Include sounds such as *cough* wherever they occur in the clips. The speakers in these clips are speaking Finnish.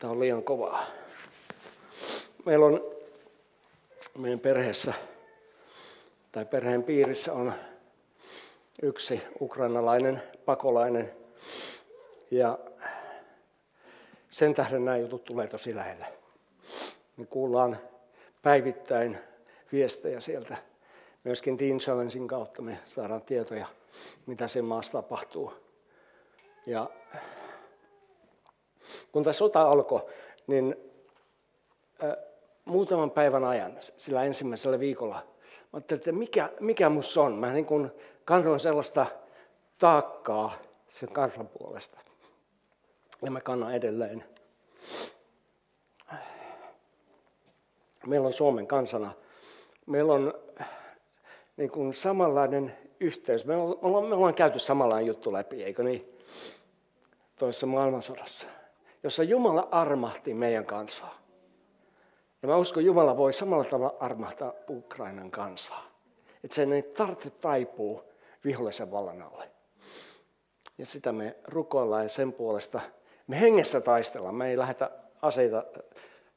Tämä on liian kovaa. Meillä on meidän perheessä tai perheen piirissä on yksi ukrainalainen pakolainen ja sen tähden nämä jutut tulee tosi lähellä. Me kuullaan päivittäin viestejä sieltä. Myöskin Teen Challengein kautta me saadaan tietoja, mitä sen maassa tapahtuu. Ja kun tämä sota alkoi, niin äh, muutaman päivän ajan, sillä ensimmäisellä viikolla, mä ajattelin, että mikä, mikä musta on. Mä niin kuin kannan sellaista taakkaa sen kansan puolesta. Ja mä kannan edelleen. Meillä on Suomen kansana, meillä on niin kuin samanlainen yhteys. Me ollaan, me ollaan käyty samanlainen juttu läpi, eikö niin? Toisessa maailmansodassa jossa Jumala armahti meidän kansaa. Ja mä uskon, Jumala voi samalla tavalla armahtaa Ukrainan kansaa. Että sen ei tarvitse taipua vihollisen vallan alle. Ja sitä me rukoillaan ja sen puolesta me hengessä taistellaan. Me ei lähetä aseita,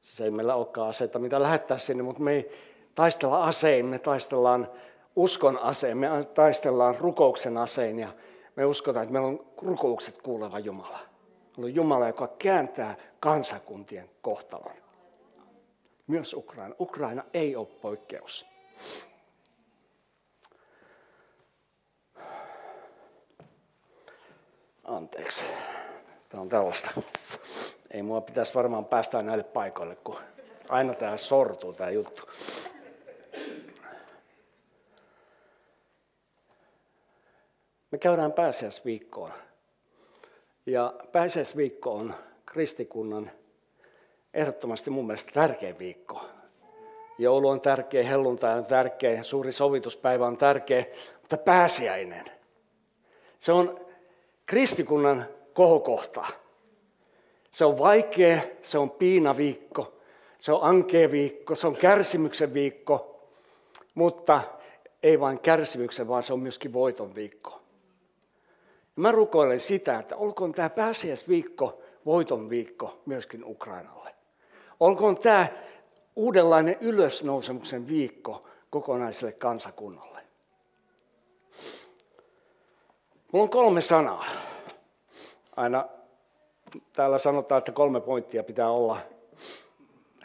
siis ei meillä olekaan aseita, mitä lähettää sinne, mutta me ei taistella asein, me taistellaan uskon aseen, me taistellaan rukouksen aseen ja me uskotaan, että meillä on rukoukset kuuleva Jumala on Jumala, joka kääntää kansakuntien kohtalon. Myös Ukraina. Ukraina ei ole poikkeus. Anteeksi. Tämä on tällaista. Ei mua pitäisi varmaan päästä näille paikoille, kun aina tämä sortuu tämä juttu. Me käydään pääsiäisviikkoon ja pääsiäisviikko on kristikunnan ehdottomasti mun mielestä tärkeä viikko. Joulu on tärkeä, helluntai on tärkeä, suuri sovituspäivä on tärkeä, mutta pääsiäinen. Se on kristikunnan kohokohta. Se on vaikea, se on piinaviikko, se on ankea viikko, se on kärsimyksen viikko, mutta ei vain kärsimyksen, vaan se on myöskin voiton viikko. Mä rukoilen sitä, että olkoon tämä pääsiäisviikko voiton viikko myöskin Ukrainalle. Olkoon tämä uudenlainen ylösnousemuksen viikko kokonaiselle kansakunnalle. Mulla on kolme sanaa. Aina täällä sanotaan, että kolme pointtia pitää olla.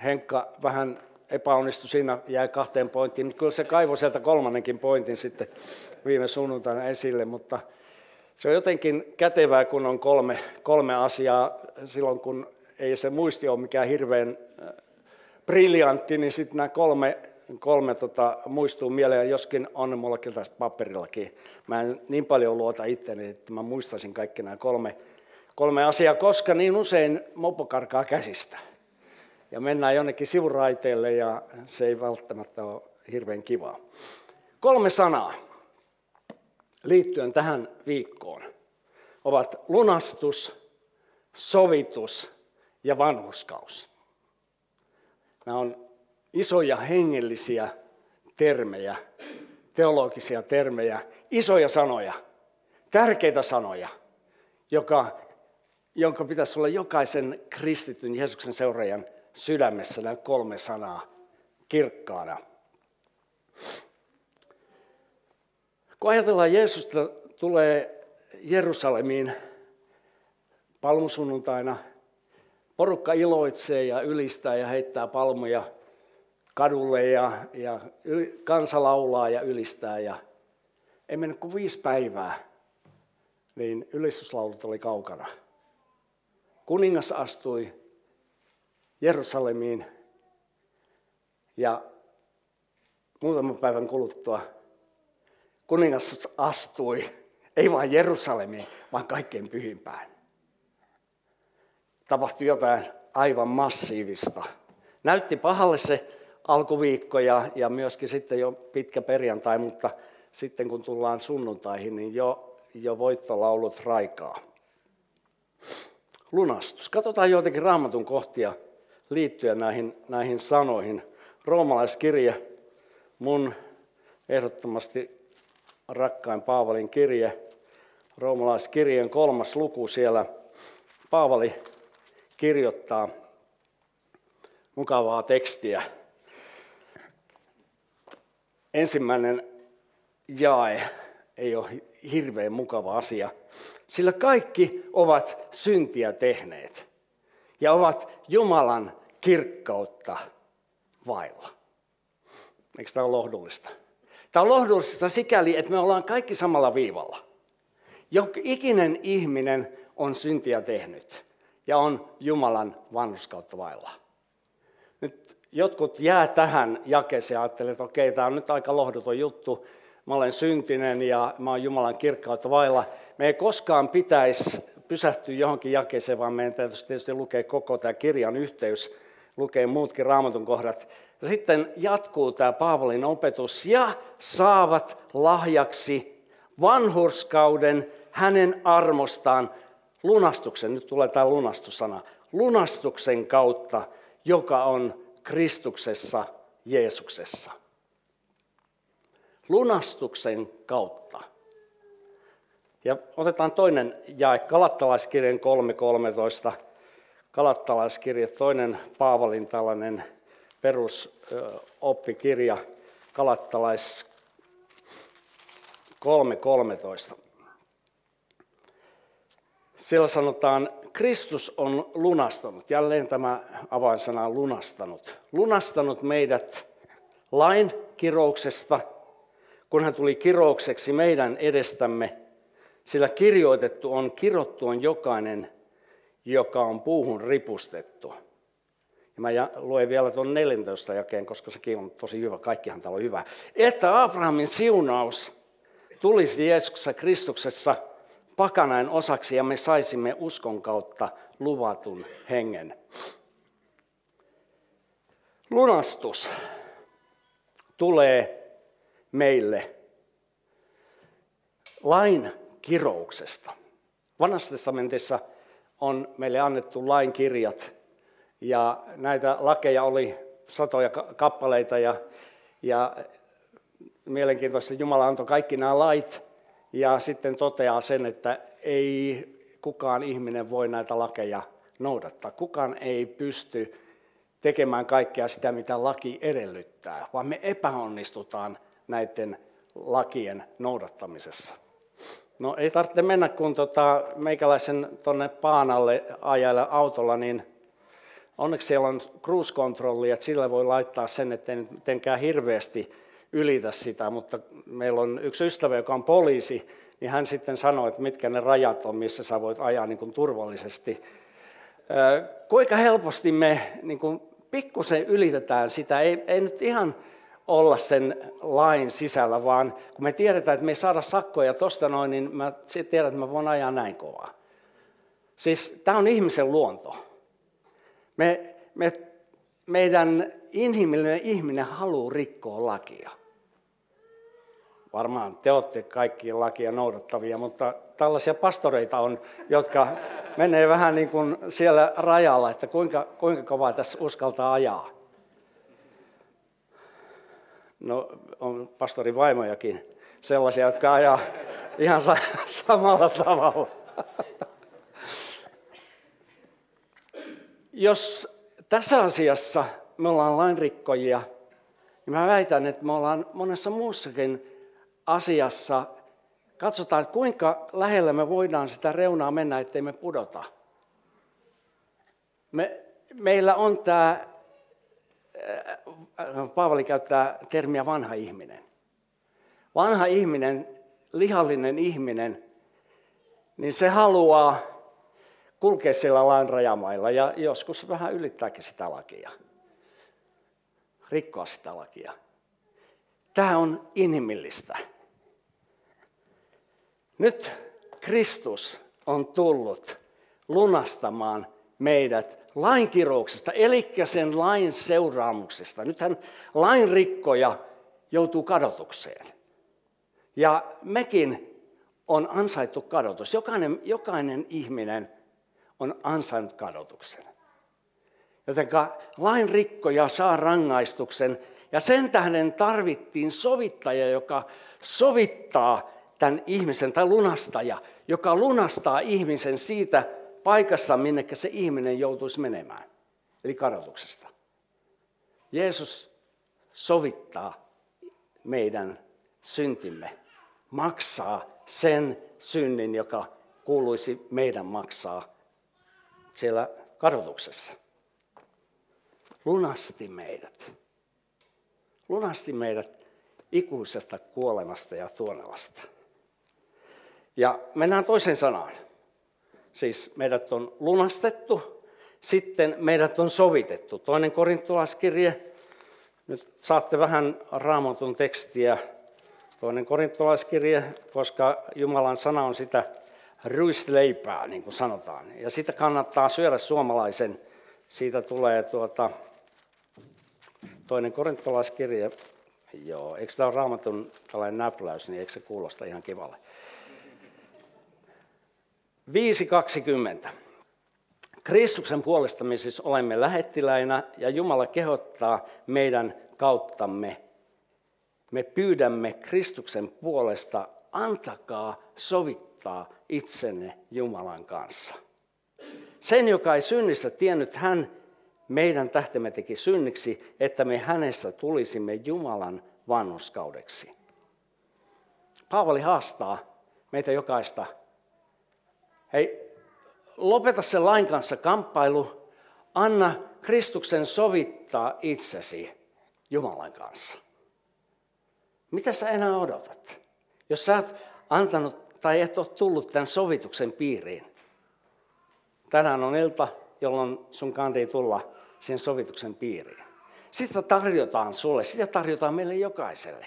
Henkka vähän epäonnistui siinä, jäi kahteen pointtiin. Kyllä se kaivoi sieltä kolmannenkin pointin sitten viime sunnuntaina esille, mutta se on jotenkin kätevää, kun on kolme, kolme asiaa silloin, kun ei se muisti ole mikään hirveän äh, briljantti, niin sitten nämä kolme, kolme tota, muistuu mieleen, joskin on mulla tässä paperillakin. Mä en niin paljon luota itteni, että mä muistaisin kaikki nämä kolme, kolme asiaa, koska niin usein mopo karkaa käsistä. Ja mennään jonnekin sivuraiteelle ja se ei välttämättä ole hirveän kivaa. Kolme sanaa liittyen tähän viikkoon ovat lunastus, sovitus ja vanhuskaus. Nämä on isoja hengellisiä termejä, teologisia termejä, isoja sanoja, tärkeitä sanoja, joka, jonka pitäisi olla jokaisen kristityn Jeesuksen seuraajan sydämessä nämä kolme sanaa kirkkaana. Kun ajatellaan Jeesusta tulee Jerusalemiin palmusunnuntaina, porukka iloitsee ja ylistää ja heittää palmuja kadulle ja, ja kansa laulaa ja ylistää. Ja ei mennyt kuin viisi päivää, niin ylistyslaulut oli kaukana. Kuningas astui Jerusalemiin ja muutaman päivän kuluttua kuningas astui, ei vain Jerusalemiin, vaan kaikkein pyhimpään. tapahtui jotain aivan massiivista. Näytti pahalle se alkuviikko ja, ja myöskin sitten jo pitkä perjantai, mutta sitten kun tullaan sunnuntaihin, niin jo, jo voittolaulut raikaa. Lunastus. Katsotaan joitakin raamatun kohtia liittyen näihin, näihin sanoihin. Roomalaiskirje, mun ehdottomasti rakkain Paavalin kirje, roomalaiskirjeen kolmas luku siellä. Paavali kirjoittaa mukavaa tekstiä. Ensimmäinen jae ei ole hirveän mukava asia, sillä kaikki ovat syntiä tehneet ja ovat Jumalan kirkkautta vailla. Eikö tämä ole lohdullista? Tämä on lohdullista sikäli, että me ollaan kaikki samalla viivalla. Jok ikinen ihminen on syntiä tehnyt ja on Jumalan vanhuskautta vailla. Nyt jotkut jää tähän jakeeseen ja ajattelee, että okei, tämä on nyt aika lohduton juttu. Mä olen syntinen ja mä olen Jumalan kirkkautta vailla. Me ei koskaan pitäisi pysähtyä johonkin jakeeseen, vaan meidän täytyisi tietysti lukea koko tämä kirjan yhteys, lukea muutkin raamatun kohdat. Ja sitten jatkuu tämä Paavalin opetus ja saavat lahjaksi vanhurskauden hänen armostaan lunastuksen, nyt tulee tämä lunastussana, lunastuksen kautta, joka on Kristuksessa, Jeesuksessa. Lunastuksen kautta. Ja otetaan toinen jae, Kalattalaiskirjan 3.13. Kalattalaiskirja, toinen Paavalin tällainen perusoppikirja, Kalattalais 3.13. Siellä sanotaan, Kristus on lunastanut, jälleen tämä avainsana lunastanut, lunastanut meidät lain kirouksesta, kun hän tuli kiroukseksi meidän edestämme, sillä kirjoitettu on, kirottu on jokainen, joka on puuhun ripustettu. Ja mä luen vielä tuon 14 jakeen, koska sekin on tosi hyvä, kaikkihan täällä on hyvä. Että Abrahamin siunaus tulisi Jeesuksessa Kristuksessa – pakanain osaksi ja me saisimme uskon kautta luvatun hengen. Lunastus tulee meille lain kirouksesta. Vanhassa testamentissa on meille annettu lain kirjat ja näitä lakeja oli satoja kappaleita ja, ja mielenkiintoista Jumala antoi kaikki nämä lait ja sitten toteaa sen, että ei kukaan ihminen voi näitä lakeja noudattaa. Kukaan ei pysty tekemään kaikkea sitä, mitä laki edellyttää, vaan me epäonnistutaan näiden lakien noudattamisessa. No ei tarvitse mennä, kun tota, meikäläisen tuonne Paanalle ajalle autolla, niin onneksi siellä on cruise controlli, että sillä voi laittaa sen, että ei mitenkään hirveästi ylitä sitä, mutta meillä on yksi ystävä, joka on poliisi, niin hän sitten sanoi, että mitkä ne rajat on, missä sä voit ajaa niin kuin turvallisesti. Kuinka helposti me niin kuin pikkusen ylitetään sitä, ei, ei nyt ihan olla sen lain sisällä, vaan kun me tiedetään, että me ei saada sakkoja tuosta noin, niin mä tiedän, että mä voin ajaa näin kovaa. Siis tämä on ihmisen luonto. Me, me, meidän inhimillinen ihminen haluaa rikkoa lakia. Varmaan te olette kaikki lakia noudattavia, mutta tällaisia pastoreita on, jotka menee vähän niin kuin siellä rajalla, että kuinka, kuinka kovaa tässä uskaltaa ajaa. No, on pastorin vaimojakin sellaisia, jotka ajaa ihan samalla tavalla. Jos tässä asiassa me ollaan lainrikkojia, niin mä väitän, että me ollaan monessa muussakin asiassa, katsotaan, että kuinka lähellä me voidaan sitä reunaa mennä, ettei me pudota. Me, meillä on tämä, äh, Paavali käyttää termiä vanha ihminen. Vanha ihminen, lihallinen ihminen, niin se haluaa kulkea siellä lain rajamailla ja joskus vähän ylittääkin sitä lakia. Rikkoa sitä lakia. Tämä on inhimillistä. Nyt Kristus on tullut lunastamaan meidät lainkirouksesta, eli sen lain seuraamuksesta. Nythän lainrikkoja joutuu kadotukseen. Ja mekin on ansaittu kadotus. Jokainen, jokainen ihminen on ansainnut kadotuksen. Joten lainrikkoja saa rangaistuksen ja sen tähden tarvittiin sovittaja, joka sovittaa tämän ihmisen, tai lunastaja, joka lunastaa ihmisen siitä paikasta, minne se ihminen joutuisi menemään, eli kadotuksesta. Jeesus sovittaa meidän syntimme, maksaa sen synnin, joka kuuluisi meidän maksaa siellä kadotuksessa. Lunasti meidät. Lunasti meidät ikuisesta kuolemasta ja tuonelasta. Ja mennään toiseen sanaan. Siis meidät on lunastettu, sitten meidät on sovitettu. Toinen korintolaiskirje, nyt saatte vähän raamatun tekstiä. Toinen korintolaiskirje, koska Jumalan sana on sitä ruisleipää, niin kuin sanotaan. Ja sitä kannattaa syödä suomalaisen. Siitä tulee tuota, toinen korintolaiskirje. Joo, eikö tämä ole raamatun tällainen näpläys, niin eikö se kuulosta ihan kivalle? 5.20. Kristuksen puolesta me siis olemme lähettiläinä ja Jumala kehottaa meidän kauttamme. Me pyydämme Kristuksen puolesta, antakaa sovittaa itsenne Jumalan kanssa. Sen, joka ei synnistä tiennyt, hän meidän tähtemme teki synniksi, että me hänessä tulisimme Jumalan vanhuskaudeksi. Paavali haastaa meitä jokaista Hei, lopeta se lain kanssa kamppailu. Anna Kristuksen sovittaa itsesi Jumalan kanssa. Mitä sä enää odotat? Jos sä oot antanut tai et ole tullut tämän sovituksen piiriin. Tänään on ilta, jolloin sun kandi tulla sen sovituksen piiriin. Sitä tarjotaan sulle, sitä tarjotaan meille jokaiselle.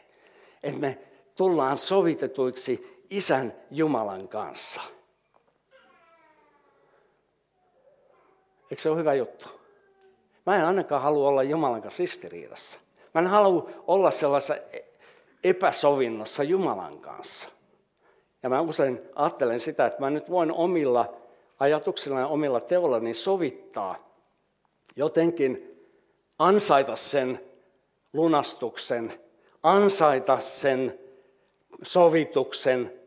Että me tullaan sovitetuiksi Isän Jumalan kanssa. Eikö se ole hyvä juttu? Mä en ainakaan halua olla Jumalan kanssa ristiriidassa. Mä en halua olla sellaisessa epäsovinnossa Jumalan kanssa. Ja mä usein ajattelen sitä, että mä nyt voin omilla ajatuksilla ja omilla teollani sovittaa, jotenkin ansaita sen lunastuksen, ansaita sen sovituksen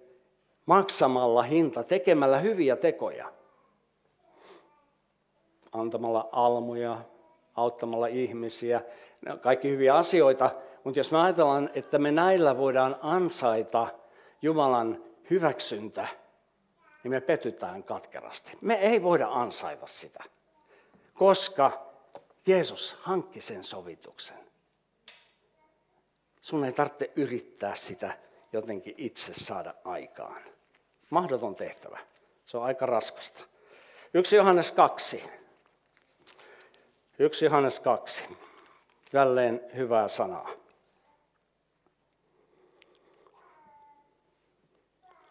maksamalla hinta, tekemällä hyviä tekoja antamalla almuja, auttamalla ihmisiä, kaikki hyviä asioita. Mutta jos me ajatellaan, että me näillä voidaan ansaita Jumalan hyväksyntä, niin me petytään katkerasti. Me ei voida ansaita sitä, koska Jeesus hankki sen sovituksen. Sun ei tarvitse yrittää sitä jotenkin itse saada aikaan. Mahdoton tehtävä. Se on aika raskasta. Yksi Johannes 2. Yksi Johannes 2. Jälleen hyvää sanaa.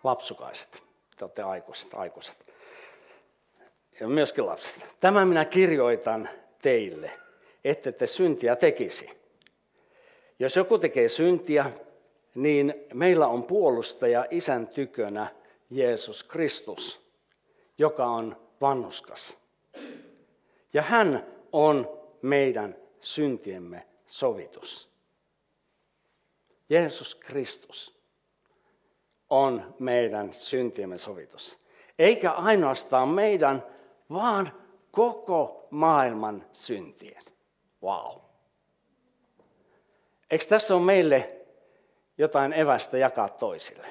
Lapsukaiset, te olette aikuiset, aikuiset. Ja myöskin lapset. Tämä minä kirjoitan teille, ette te syntiä tekisi. Jos joku tekee syntiä, niin meillä on puolustaja isän tykönä Jeesus Kristus, joka on vannuskas. Ja hän on meidän syntiemme sovitus. Jeesus Kristus on meidän syntiemme sovitus. Eikä ainoastaan meidän, vaan koko maailman syntien. Wow. Eikö tässä ole meille jotain evästä jakaa toisille?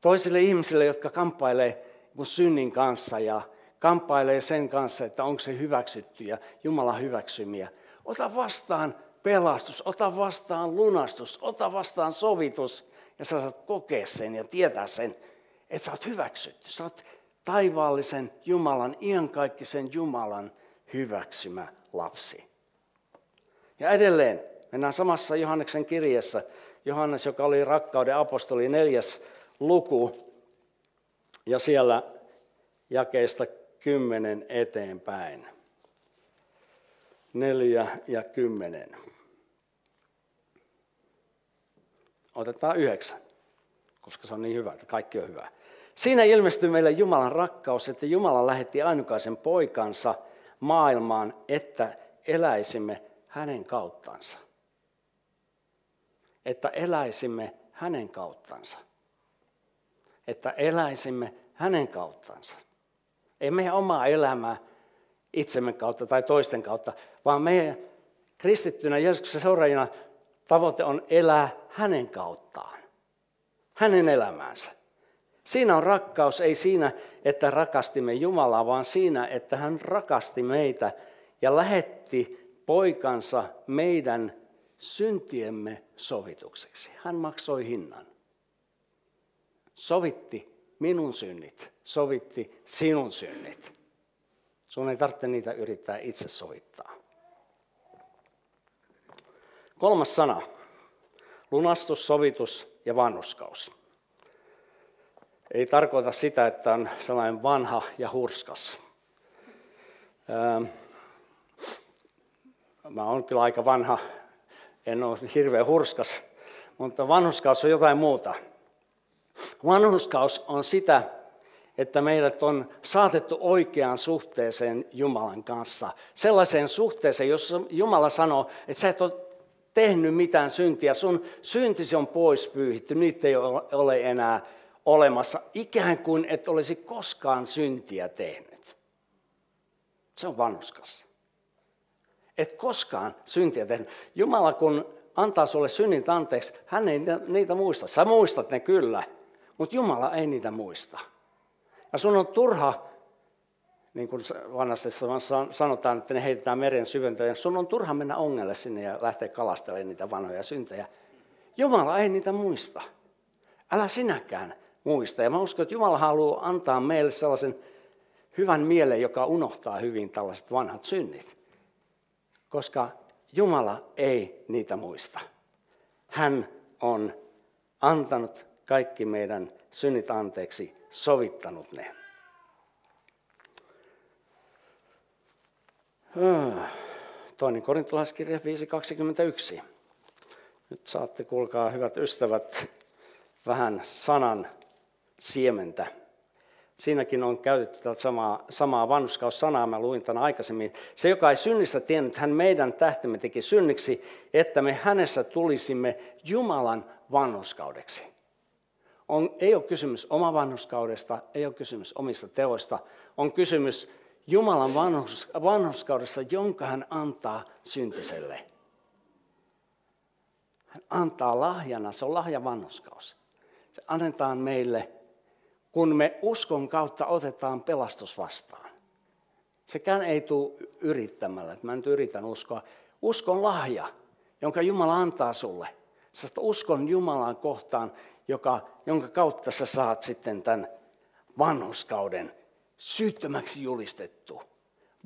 Toisille ihmisille, jotka kamppailee synnin kanssa ja kamppailee sen kanssa, että onko se hyväksytty ja Jumalan hyväksymiä. Ota vastaan pelastus, ota vastaan lunastus, ota vastaan sovitus ja sä saat kokea sen ja tietää sen, että sä oot hyväksytty. Sä oot taivaallisen Jumalan, iankaikkisen Jumalan hyväksymä lapsi. Ja edelleen, mennään samassa Johanneksen kirjassa, Johannes, joka oli rakkauden apostoli, neljäs luku, ja siellä jakeesta kymmenen eteenpäin. Neljä ja kymmenen. Otetaan yhdeksän, koska se on niin hyvä, että kaikki on hyvä. Siinä ilmestyy meille Jumalan rakkaus, että Jumala lähetti ainukaisen poikansa maailmaan, että eläisimme hänen kauttansa. Että eläisimme hänen kauttansa. Että eläisimme hänen kauttansa. Ei meidän omaa elämää itsemme kautta tai toisten kautta, vaan meidän kristittynä Jeesuksen seuraajina tavoite on elää hänen kauttaan. Hänen elämäänsä. Siinä on rakkaus, ei siinä, että rakastimme Jumalaa, vaan siinä, että hän rakasti meitä ja lähetti poikansa meidän syntiemme sovitukseksi. Hän maksoi hinnan. Sovitti minun synnit, sovitti sinun synnit. Sun ei tarvitse niitä yrittää itse sovittaa. Kolmas sana. Lunastus, sovitus ja vanhuskaus. Ei tarkoita sitä, että on sellainen vanha ja hurskas. Mä oon kyllä aika vanha, en ole hirveän hurskas, mutta vanhuskaus on jotain muuta. Vanhuskaus on sitä, että meidät on saatettu oikeaan suhteeseen Jumalan kanssa. Sellaiseen suhteeseen, jossa Jumala sanoo, että sä et ole tehnyt mitään syntiä, sun syntisi on pois pyyhitty, niitä ei ole enää olemassa, ikään kuin et olisi koskaan syntiä tehnyt. Se on vanhuskas. Et koskaan syntiä tehnyt. Jumala kun antaa sulle synnit anteeksi, hän ei niitä muista. Sä muistat ne kyllä, mutta Jumala ei niitä muista. Ja sun on turha, niin kuin vanhasti sanotaan, että ne heitetään meren syväntöön, sun on turha mennä ongelle sinne ja lähteä kalastelemaan niitä vanhoja syntejä. Jumala ei niitä muista. Älä sinäkään muista. Ja mä uskon, että Jumala haluaa antaa meille sellaisen hyvän mielen, joka unohtaa hyvin tällaiset vanhat synnit. Koska Jumala ei niitä muista. Hän on antanut kaikki meidän synnit anteeksi, sovittanut ne. Toinen korintolaiskirja 5.21. Nyt saatte, kuulkaa hyvät ystävät, vähän sanan siementä. Siinäkin on käytetty tätä samaa, samaa vanhuskaussanaa, mä luin tämän aikaisemmin. Se, joka ei synnistä tiennyt, hän meidän tähtemme teki synniksi, että me hänessä tulisimme Jumalan vanhuskaudeksi. On, ei ole kysymys oma vanhuskaudesta, ei ole kysymys omista teoista, on kysymys Jumalan vanhus, vanhuskaudesta, jonka hän antaa syntiselle. Hän antaa lahjana, se on lahja vanhuskaus. Se annetaan meille kun me uskon kautta otetaan pelastus vastaan. Sekään ei tule yrittämällä, että mä nyt yritän uskoa. Uskon lahja, jonka Jumala antaa sulle. Sä uskon Jumalan kohtaan, joka, jonka kautta sä saat sitten tämän vanhuskauden syyttömäksi julistettu,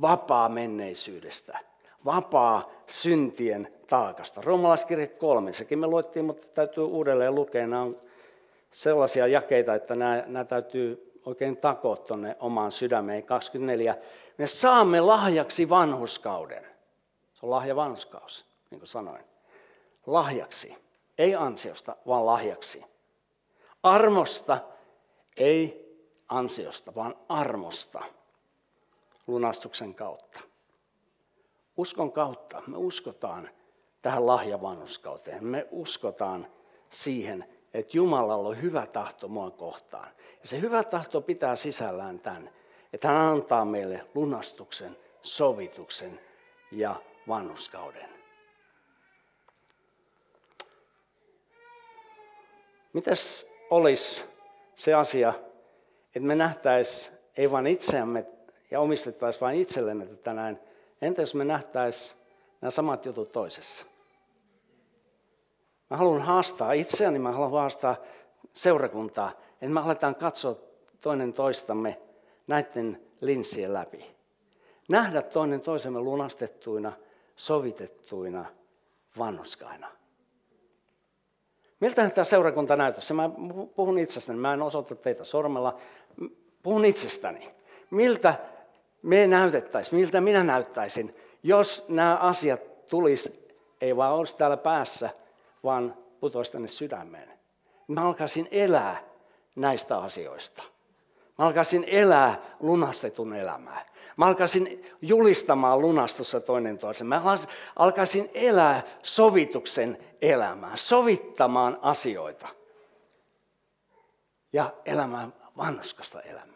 vapaa menneisyydestä, vapaa syntien taakasta. Roomalaiskirje kolme, sekin me luettiin, mutta täytyy uudelleen lukea. Nämä on sellaisia jakeita, että nämä, nämä täytyy oikein takoa tuonne omaan sydämeen. 24. Me saamme lahjaksi vanhuskauden. Se on lahja vanhuskaus, niin kuin sanoin. Lahjaksi. Ei ansiosta, vaan lahjaksi. Armosta, ei ansiosta, vaan armosta lunastuksen kautta. Uskon kautta me uskotaan tähän lahjavanhuskauteen. Me uskotaan siihen, että Jumalalla on hyvä tahto mua kohtaan. Ja se hyvä tahto pitää sisällään tämän, että hän antaa meille lunastuksen, sovituksen ja vanhuskauden. Mitäs olisi se asia, että me nähtäis ei vain itseämme ja omistettaisiin vain itsellemme tätä näin. Entä jos me nähtäis nämä samat jutut toisessa? Mä haluan haastaa itseäni, mä haluan haastaa seurakuntaa, että me aletaan katsoa toinen toistamme näiden linssien läpi. Nähdä toinen toisemme lunastettuina, sovitettuina, vanhuskaina. Miltä tämä seurakunta näyttäisi? Mä puhun itsestäni, mä en osoita teitä sormella. Puhun itsestäni. Miltä me näytettäisiin, miltä minä näyttäisin, jos nämä asiat tulisi, ei vaan olisi täällä päässä, vaan putoisi tänne sydämeen. Mä alkaisin elää näistä asioista. Mä alkaisin elää lunastetun elämää. Mä alkaisin julistamaan lunastussa toinen toisen. Mä alkaisin elää sovituksen elämää, sovittamaan asioita ja elämään vanhuskasta elämää.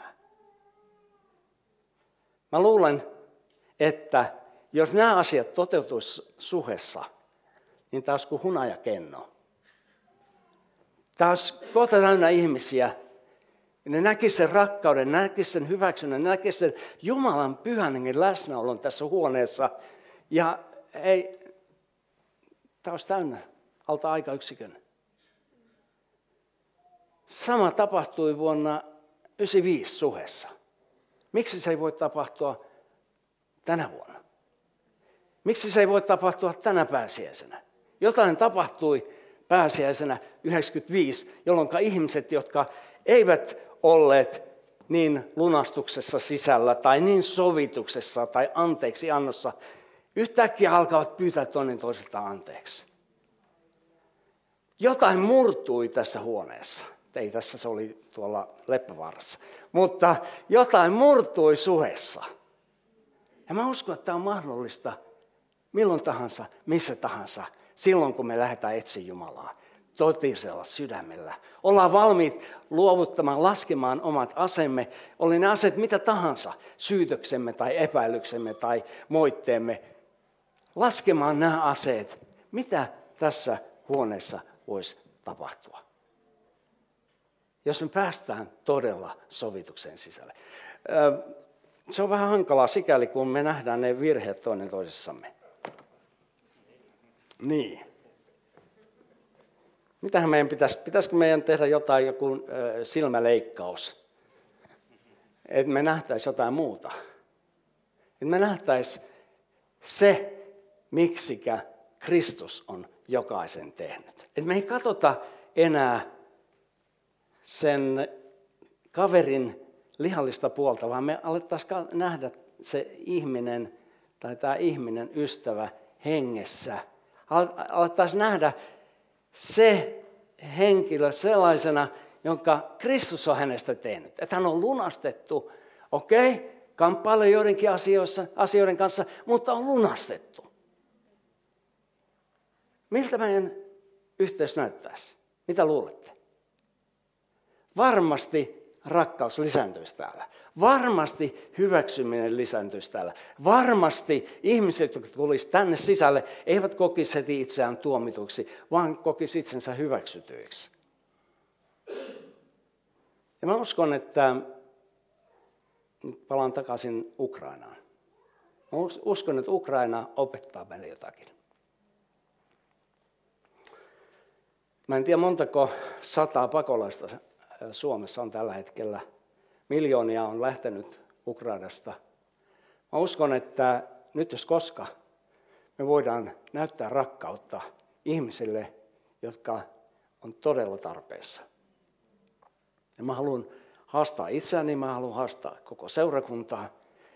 Mä luulen, että jos nämä asiat toteutuisivat suhessa, niin taas kuin hunajakenno. Taas kohta täynnä ihmisiä, ne näkisivät sen rakkauden, näkisivät sen hyväksynnän, näkisivät sen Jumalan pyhän hengen läsnäolon tässä huoneessa. Ja ei, tämä olisi täynnä alta aikayksikön. Sama tapahtui vuonna 1995 suhessa. Miksi se ei voi tapahtua tänä vuonna? Miksi se ei voi tapahtua tänä pääsiäisenä? Jotain tapahtui pääsiäisenä 95, jolloin ihmiset, jotka eivät olleet niin lunastuksessa sisällä tai niin sovituksessa tai anteeksi annossa, yhtäkkiä alkavat pyytää toinen toiselta anteeksi. Jotain murtui tässä huoneessa. Ei tässä, se oli tuolla Leppävaarassa. Mutta jotain murtui suhessa. Ja mä uskon, että tämä on mahdollista milloin tahansa, missä tahansa, silloin kun me lähdetään etsimään Jumalaa totisella sydämellä. Ollaan valmiit luovuttamaan, laskemaan omat asemme, oli ne aset mitä tahansa, syytöksemme tai epäilyksemme tai moitteemme. Laskemaan nämä aseet, mitä tässä huoneessa voisi tapahtua. Jos me päästään todella sovituksen sisälle. Se on vähän hankalaa sikäli, kun me nähdään ne virheet toinen toisessamme. Niin. Mitähän meidän pitäisi, pitäisikö meidän tehdä jotain, joku silmäleikkaus? Että me nähtäisi jotain muuta. Että me nähtäisi se, miksikä Kristus on jokaisen tehnyt. Että me ei katsota enää sen kaverin lihallista puolta, vaan me alettaisiin nähdä se ihminen tai tämä ihminen ystävä hengessä. Alettaisiin nähdä se henkilö sellaisena, jonka Kristus on hänestä tehnyt. Että hän on lunastettu, okei, okay, kamppailee joidenkin asioissa, asioiden kanssa, mutta on lunastettu. Miltä meidän yhteys näyttäisi? Mitä luulette? Varmasti rakkaus lisääntyisi täällä. Varmasti hyväksyminen lisääntyisi täällä. Varmasti ihmiset, jotka tulisivat tänne sisälle, eivät kokisi heti itseään tuomituksi, vaan kokisi itsensä hyväksytyiksi. Ja mä uskon, että nyt palaan takaisin Ukrainaan. Mä uskon, että Ukraina opettaa meille jotakin. Mä en tiedä montako sataa pakolaista Suomessa on tällä hetkellä. Miljoonia on lähtenyt Ukrainasta. Mä uskon, että nyt jos koska me voidaan näyttää rakkautta ihmisille, jotka on todella tarpeessa. Ja mä haluan haastaa itseäni, mä haluan haastaa koko seurakuntaa,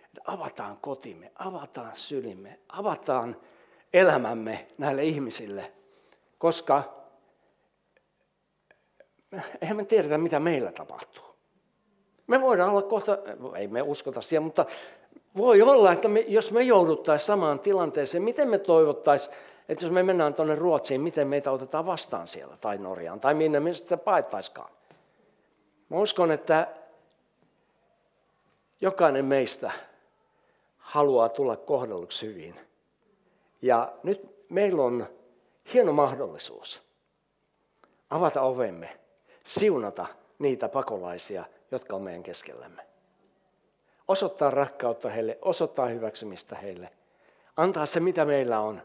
että avataan kotimme, avataan sylimme, avataan elämämme näille ihmisille, koska *laughs* eihän me tiedetä, mitä meillä tapahtuu. Me voidaan olla kohta, ei me uskota siihen, mutta voi olla, että me, jos me jouduttaisiin samaan tilanteeseen, miten me toivottaisiin, että jos me mennään tuonne Ruotsiin, miten meitä otetaan vastaan siellä, tai Norjaan, tai minne me sitten paettaiskaan. Mä uskon, että jokainen meistä haluaa tulla kohdelluksi hyvin. Ja nyt meillä on hieno mahdollisuus avata ovemme siunata niitä pakolaisia, jotka on meidän keskellämme. Osoittaa rakkautta heille, osoittaa hyväksymistä heille. Antaa se, mitä meillä on,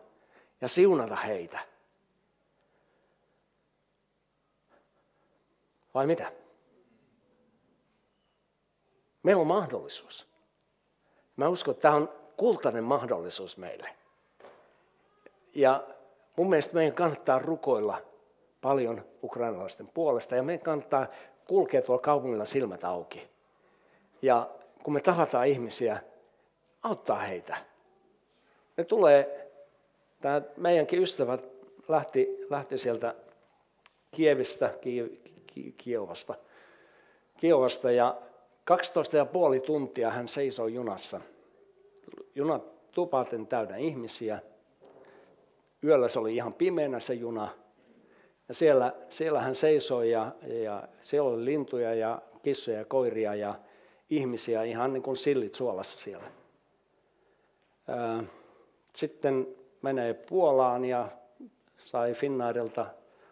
ja siunata heitä. Vai mitä? Meillä on mahdollisuus. Mä uskon, että tämä on kultainen mahdollisuus meille. Ja mun mielestä meidän kannattaa rukoilla paljon ukrainalaisten puolesta ja meidän kannattaa kulkea tuolla kaupungilla silmät auki. Ja kun me tavataan ihmisiä, auttaa heitä. Ne tulee, tämä meidänkin ystävät lähti, lähti sieltä Kievistä, Kiovasta, Kiovasta ja 12 ja puoli tuntia hän seisoi junassa. Juna tupaten täynnä ihmisiä. Yöllä se oli ihan pimeänä se juna. Ja siellä, siellä hän seisoi ja, ja siellä oli lintuja ja kissoja ja koiria ja ihmisiä ihan niin kuin sillit suolassa siellä. Sitten menee Puolaan ja sai Finnairilta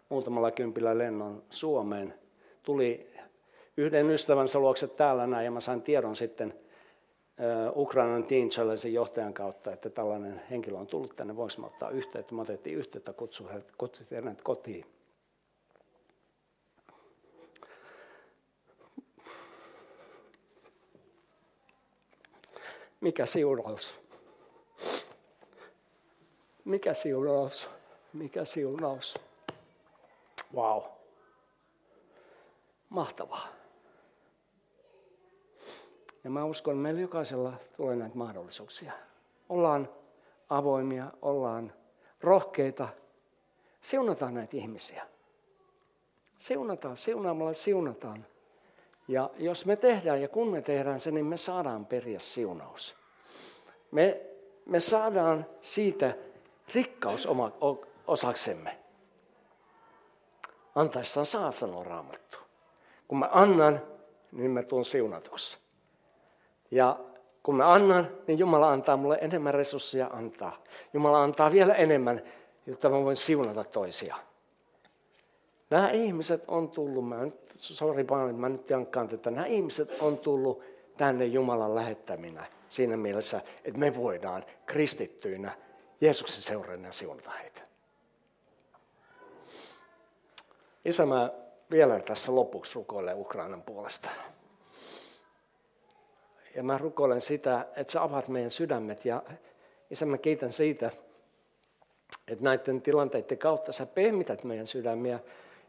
muutamalla kympillä lennon Suomeen. Tuli yhden ystävänsä luokse täällä näin ja mä sain tiedon sitten Ukrainan Teen Challengein johtajan kautta, että tällainen henkilö on tullut tänne, voisi ottaa yhteyttä. Mä otettiin yhteyttä, kutsuin hänet kotiin. Mikä siunaus? Mikä siunaus? Mikä siunaus? Wow. Mahtavaa. Ja mä uskon, että meillä jokaisella tulee näitä mahdollisuuksia. Ollaan avoimia, ollaan rohkeita. Siunataan näitä ihmisiä. Siunataan, siunaamalla siunataan. Ja jos me tehdään ja kun me tehdään se, niin me saadaan periä siunaus. Me, me saadaan siitä rikkaus oma, osaksemme. Antaessaan saa sanoa raamattu. Kun mä annan, niin mä tuun siunatuksi. Ja kun mä annan, niin Jumala antaa mulle enemmän resursseja antaa. Jumala antaa vielä enemmän, jotta mä voin siunata toisia. Nämä ihmiset on tullut, mä nyt, sorry vaan, että mä nyt jankkaan tätä, nämä ihmiset on tullut tänne Jumalan lähettäminä siinä mielessä, että me voidaan kristittyinä Jeesuksen seuraajana siunata heitä. Isä, mä vielä tässä lopuksi rukoilen Ukrainan puolesta. Ja mä rukoilen sitä, että sä avaat meidän sydämet. Ja isä, mä kiitän siitä, että näiden tilanteiden kautta sä pehmität meidän sydämiä.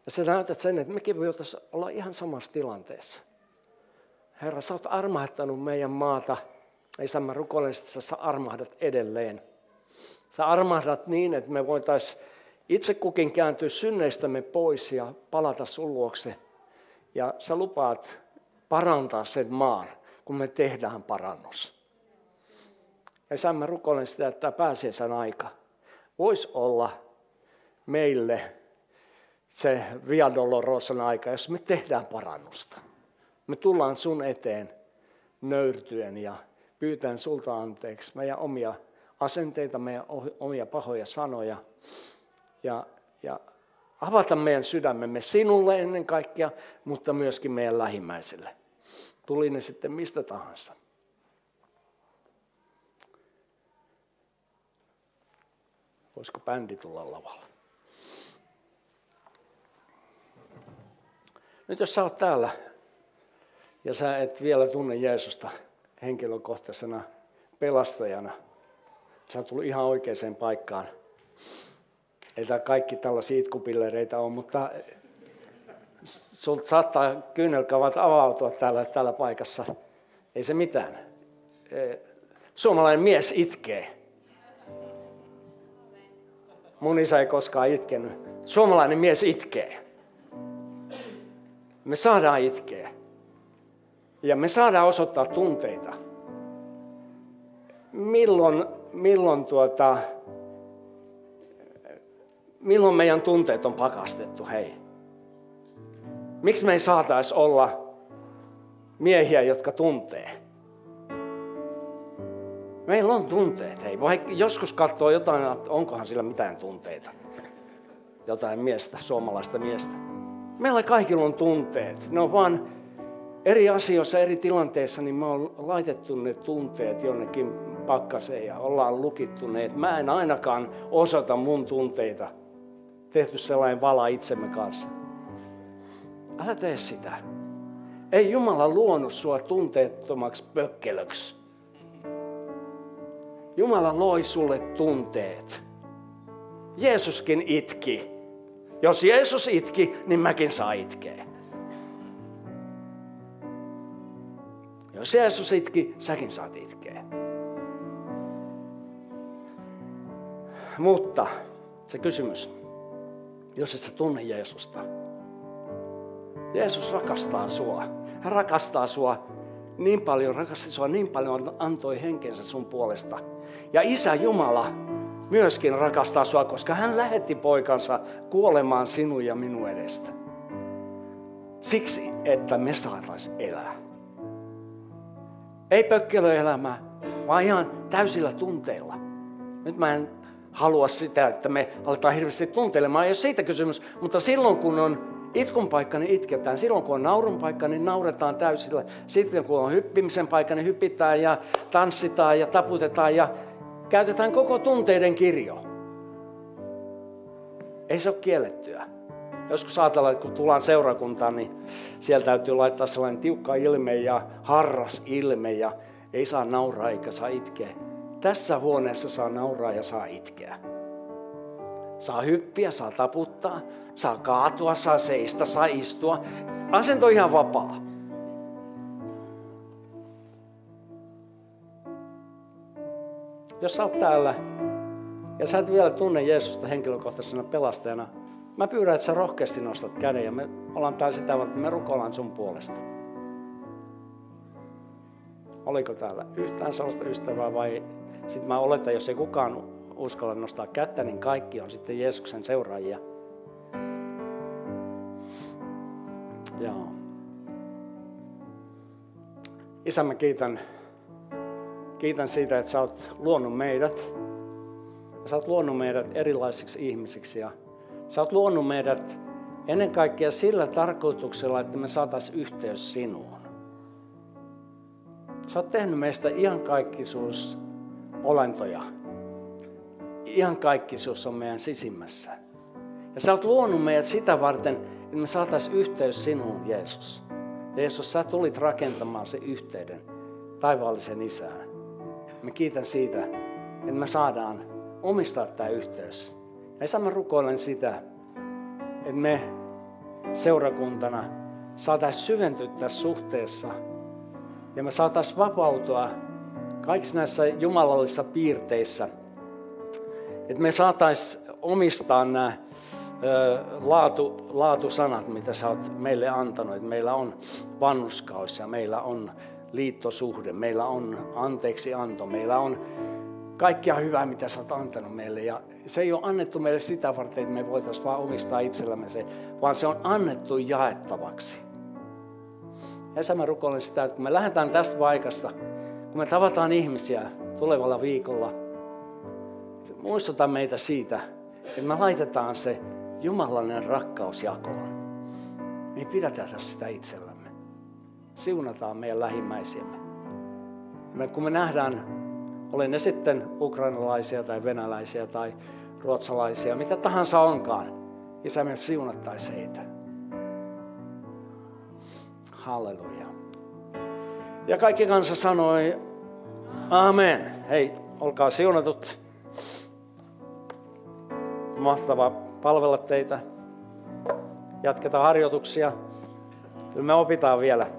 Ja sä näytät sen, että mekin voitaisiin olla ihan samassa tilanteessa. Herra, sä oot armahtanut meidän maata. Isä, mä rukoilen, että sä armahdat edelleen. Sä armahdat niin, että me voitaisiin itse kukin kääntyä synneistämme pois ja palata sun luokse. Ja sä lupaat parantaa sen maan kun me tehdään parannus. Ja sä mä rukoilen sitä, että tämä pääsiäisen aika voisi olla meille se Via Dolorosan aika, jos me tehdään parannusta. Me tullaan sun eteen nöyrtyen ja pyytään sulta anteeksi meidän omia asenteita, meidän omia pahoja sanoja. Ja, ja avata meidän sydämemme sinulle ennen kaikkea, mutta myöskin meidän lähimmäisille. Tuli ne sitten mistä tahansa. Voisiko bändi tulla lavalle? Nyt jos sä oot täällä ja sä et vielä tunne Jeesusta henkilökohtaisena pelastajana, sä oot tullut ihan oikeaan paikkaan. Ei tämä kaikki tällaisia itkupillereitä ole, mutta sulta saattaa kyynelkavat avautua täällä, täällä paikassa. Ei se mitään. E, suomalainen mies itkee. Mun isä ei koskaan itkenyt. Suomalainen mies itkee. Me saadaan itkeä. Ja me saadaan osoittaa tunteita. Milloin, milloin, tuota, milloin meidän tunteet on pakastettu, hei? Miksi me ei saataisi olla miehiä, jotka tuntee? Meillä on tunteet, hei. Vaikka joskus katsoo jotain, että onkohan sillä mitään tunteita. Jotain miestä, suomalaista miestä. Meillä kaikilla on tunteet. Ne on vaan eri asioissa, eri tilanteissa, niin me on laitettu ne tunteet jonnekin pakkaseen ja ollaan lukittu ne. Että mä en ainakaan osoita mun tunteita. Tehty sellainen vala itsemme kanssa. Älä tee sitä. Ei Jumala luonut sua tunteettomaksi pökkelöksi. Jumala loi sulle tunteet. Jeesuskin itki. Jos Jeesus itki, niin mäkin saa itkeä. Jos Jeesus itki, säkin saat itkeä. Mutta se kysymys, jos et sä tunne Jeesusta. Jeesus rakastaa sua. Hän rakastaa sua niin paljon, rakasti sua niin paljon, antoi henkensä sun puolesta. Ja Isä Jumala myöskin rakastaa sua, koska hän lähetti poikansa kuolemaan sinun ja minun edestä. Siksi, että me saatais elää. Ei pökkelöelämää, vaan ihan täysillä tunteilla. Nyt mä en halua sitä, että me aletaan hirveästi tuntelemaan, ei ole siitä kysymys, mutta silloin kun on itkun paikka, niin itketään. Silloin kun on naurun paikka, niin nauretaan täysillä. Sitten kun on hyppimisen paikka, niin hypitään ja tanssitaan ja taputetaan ja käytetään koko tunteiden kirjo. Ei se ole kiellettyä. Joskus ajatellaan, että kun tullaan seurakuntaan, niin siellä täytyy laittaa sellainen tiukka ilme ja harras ilme ja ei saa nauraa eikä saa itkeä. Tässä huoneessa saa nauraa ja saa itkeä. Saa hyppiä, saa taputtaa, saa kaatua, saa seistä, saa istua. Asento ihan vapaa. Jos sä oot täällä ja sä et vielä tunne Jeesusta henkilökohtaisena pelastajana, mä pyydän, että sä rohkeasti nostat käden ja me ollaan täällä sitä varten, me rukoillaan sun puolesta. Oliko täällä yhtään sellaista ystävää vai sitten mä oletan, jos ei kukaan uskalla nostaa kättä, niin kaikki on sitten Jeesuksen seuraajia. Joo. Isä, mä kiitän, kiitän siitä, että sä oot luonut meidät. Ja sä oot luonut meidät erilaisiksi ihmisiksi. Ja sä oot luonut meidät ennen kaikkea sillä tarkoituksella, että me saataisiin yhteys sinuun. Sä oot tehnyt meistä iankaikkisuus olentoja. Iankaikkisuus on meidän sisimmässä. Ja sä oot luonut meidät sitä varten, että me saataisiin yhteys sinuun, Jeesus. Jeesus, sä tulit rakentamaan se yhteyden taivaallisen isään. Me kiitän siitä, että me saadaan omistaa tämä yhteys. Ja isä, mä rukoilen sitä, että me seurakuntana saataisiin syventyä tässä suhteessa ja me saataisiin vapautua kaikissa näissä jumalallisissa piirteissä, että me saataisiin omistaa nämä laatu, laatusanat, mitä sä oot meille antanut. Että meillä on vannuskaus ja meillä on liittosuhde, meillä on anteeksi anto, meillä on kaikkia hyvää, mitä sä oot antanut meille. Ja se ei ole annettu meille sitä varten, että me voitaisiin vaan omistaa itsellämme se, vaan se on annettu jaettavaksi. Ja mä rukoilen sitä, että kun me lähdetään tästä paikasta, kun me tavataan ihmisiä tulevalla viikolla, muistuta meitä siitä, että me laitetaan se Jumalainen rakkaus jakoon. Me ei pidätä sitä itsellämme. Siunataan meidän lähimmäisiämme. Me, kun me nähdään, olen ne sitten ukrainalaisia tai venäläisiä tai ruotsalaisia, mitä tahansa onkaan, Isä, me siunattaisi heitä. Halleluja. Ja kaikki kansa sanoi, Amen. Hei, olkaa siunatut. Mahtava palvella teitä. Jatketaan harjoituksia. Kyllä me opitaan vielä.